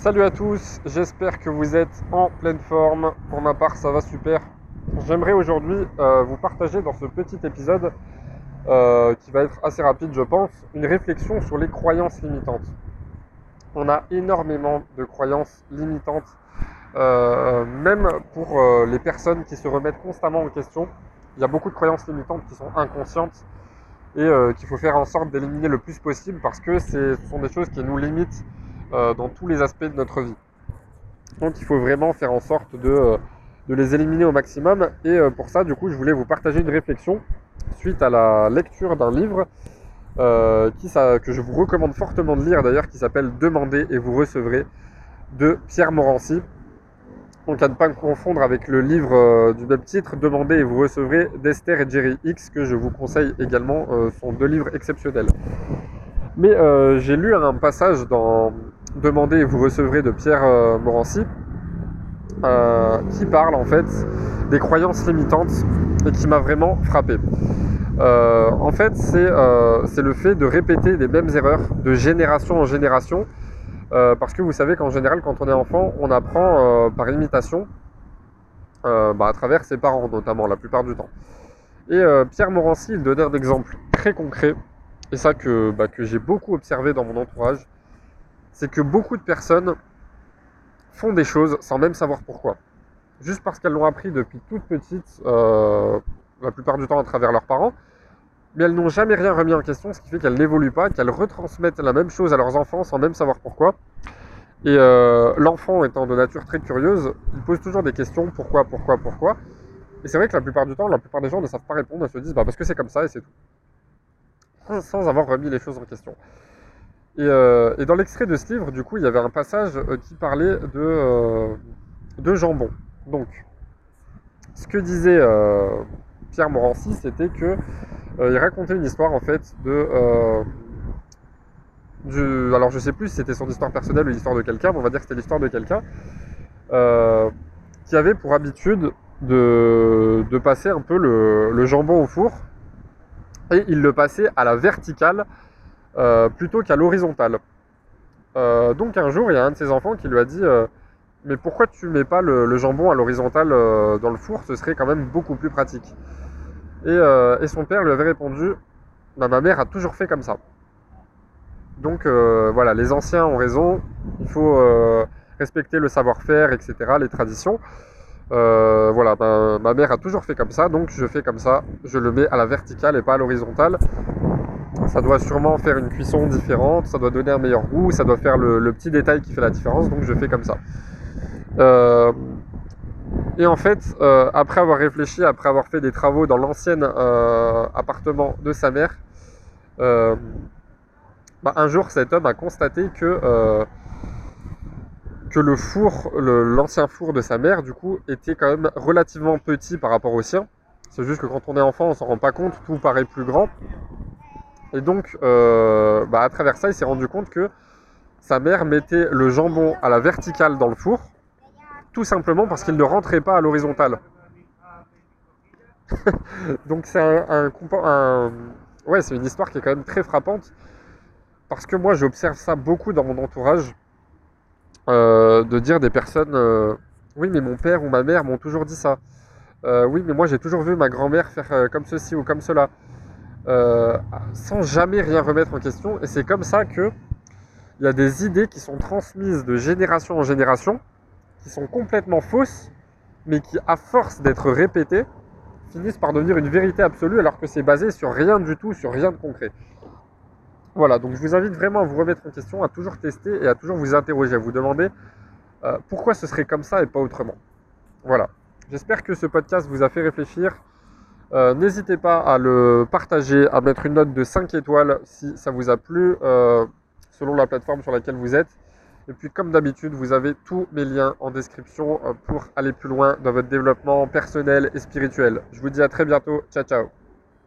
Salut à tous, j'espère que vous êtes en pleine forme. Pour ma part, ça va super. J'aimerais aujourd'hui euh, vous partager dans ce petit épisode, euh, qui va être assez rapide je pense, une réflexion sur les croyances limitantes. On a énormément de croyances limitantes, euh, même pour les personnes qui se remettent constamment en question. Il y a beaucoup de croyances limitantes qui sont inconscientes et qu'il faut faire en sorte d'éliminer le plus possible parce que ce sont des choses qui nous limitent euh, dans tous les aspects de notre vie. Donc il faut vraiment faire en sorte de, euh, de les éliminer au maximum. Et euh, pour ça, du coup, je voulais vous partager une réflexion suite à la lecture d'un livre qui, ça, que je vous recommande fortement de lire d'ailleurs, qui s'appelle Demandez et vous recevrez de Pierre Morancy. Donc à ne pas confondre avec le livre du même titre, Demandez et vous recevrez d'Esther et Jerry X, que je vous conseille également, sont deux livres exceptionnels. Mais j'ai lu un passage dans, Demandez et vous recevrez de Pierre euh, Morancy, euh, qui parle en fait des croyances limitantes et qui m'a vraiment frappé. Euh, en fait, c'est le fait de répéter les mêmes erreurs de génération en génération, parce que vous savez qu'en général, quand on est enfant, on apprend par imitation, bah, à travers ses parents notamment, la plupart du temps. Et Pierre Morancy, il donnait un exemple très concret, et ça que, bah, que j'ai beaucoup observé dans mon entourage, c'est que beaucoup de personnes font des choses sans même savoir pourquoi. Juste parce qu'elles l'ont appris depuis toute petite, euh, la plupart du temps à travers leurs parents, mais elles n'ont jamais rien remis en question, ce qui fait qu'elles n'évoluent pas, qu'elles retransmettent la même chose à leurs enfants sans même savoir pourquoi. Et euh, l'enfant étant de nature très curieuse, il pose toujours des questions, pourquoi, pourquoi, pourquoi. Et c'est vrai que la plupart du temps, la plupart des gens ne savent pas répondre, elles se disent bah, parce que c'est comme ça et c'est tout. Sans avoir remis les choses en question. Euh, et, dans l'extrait de ce livre, du coup, il y avait un passage euh, qui parlait de, euh, de jambon. Donc, ce que disait Pierre Morancy, c'était que il racontait une histoire en fait de alors je sais plus si c'était son histoire personnelle ou l'histoire de quelqu'un, mais on va dire que c'était l'histoire de quelqu'un qui avait pour habitude de, passer un peu le, jambon au four et il le passait à la verticale euh, plutôt qu'à l'horizontale. Euh, donc un jour, il y a un de ses enfants qui lui a dit euh, Mais pourquoi tu mets pas le, jambon à l'horizontale dans le four? Ce serait quand même beaucoup plus pratique. Et, son père lui avait répondu bah, Ma mère a toujours fait comme ça. Donc voilà, les anciens ont raison, il faut respecter le savoir-faire, etc., les traditions. voilà, ma mère a toujours fait comme ça, donc je fais comme ça, je le mets à la verticale et pas à l'horizontale. Ça doit sûrement faire une cuisson différente, ça doit donner un meilleur goût, ça doit faire le, petit détail qui fait la différence, donc je fais comme ça. Euh, et en fait, euh, après avoir réfléchi, après avoir fait des travaux dans l'ancien euh, appartement de sa mère, bah, un jour cet homme a constaté que, que le four, l'ancien four de sa mère, du coup, était quand même relativement petit par rapport au sien. C'est juste que quand on est enfant, on s'en rend pas compte, tout paraît plus grand. Et donc, euh, bah, à travers ça, il s'est rendu compte que sa mère mettait le jambon à la verticale dans le four, tout simplement parce qu'il ne rentrait pas à l'horizontale. donc c'est un, ouais, c'est une histoire qui est quand même très frappante parce que moi j'observe ça beaucoup dans mon entourage euh, de dire des personnes euh, oui mais mon père ou ma mère m'ont toujours dit ça oui mais moi j'ai toujours vu ma grand-mère faire comme ceci ou comme cela euh, sans jamais rien remettre en question. Et c'est comme ça que il y a des idées qui sont transmises de génération en génération, qui sont complètement fausses, mais qui, à force d'être répétées, finissent par devenir une vérité absolue alors que c'est basé sur rien du tout, sur rien de concret. Voilà, donc je vous invite vraiment à vous remettre en question, à toujours tester et à toujours vous interroger, à vous demander euh, pourquoi ce serait comme ça et pas autrement. Voilà. J'espère que ce podcast vous a fait réfléchir. Euh, n'hésitez pas à le partager, à mettre une note de 5 étoiles si ça vous a plu, euh, selon la plateforme sur laquelle vous êtes. Et puis comme d'habitude, vous avez tous mes liens en description euh, pour aller plus loin dans votre développement personnel et spirituel. Je vous dis à très bientôt. Ciao ciao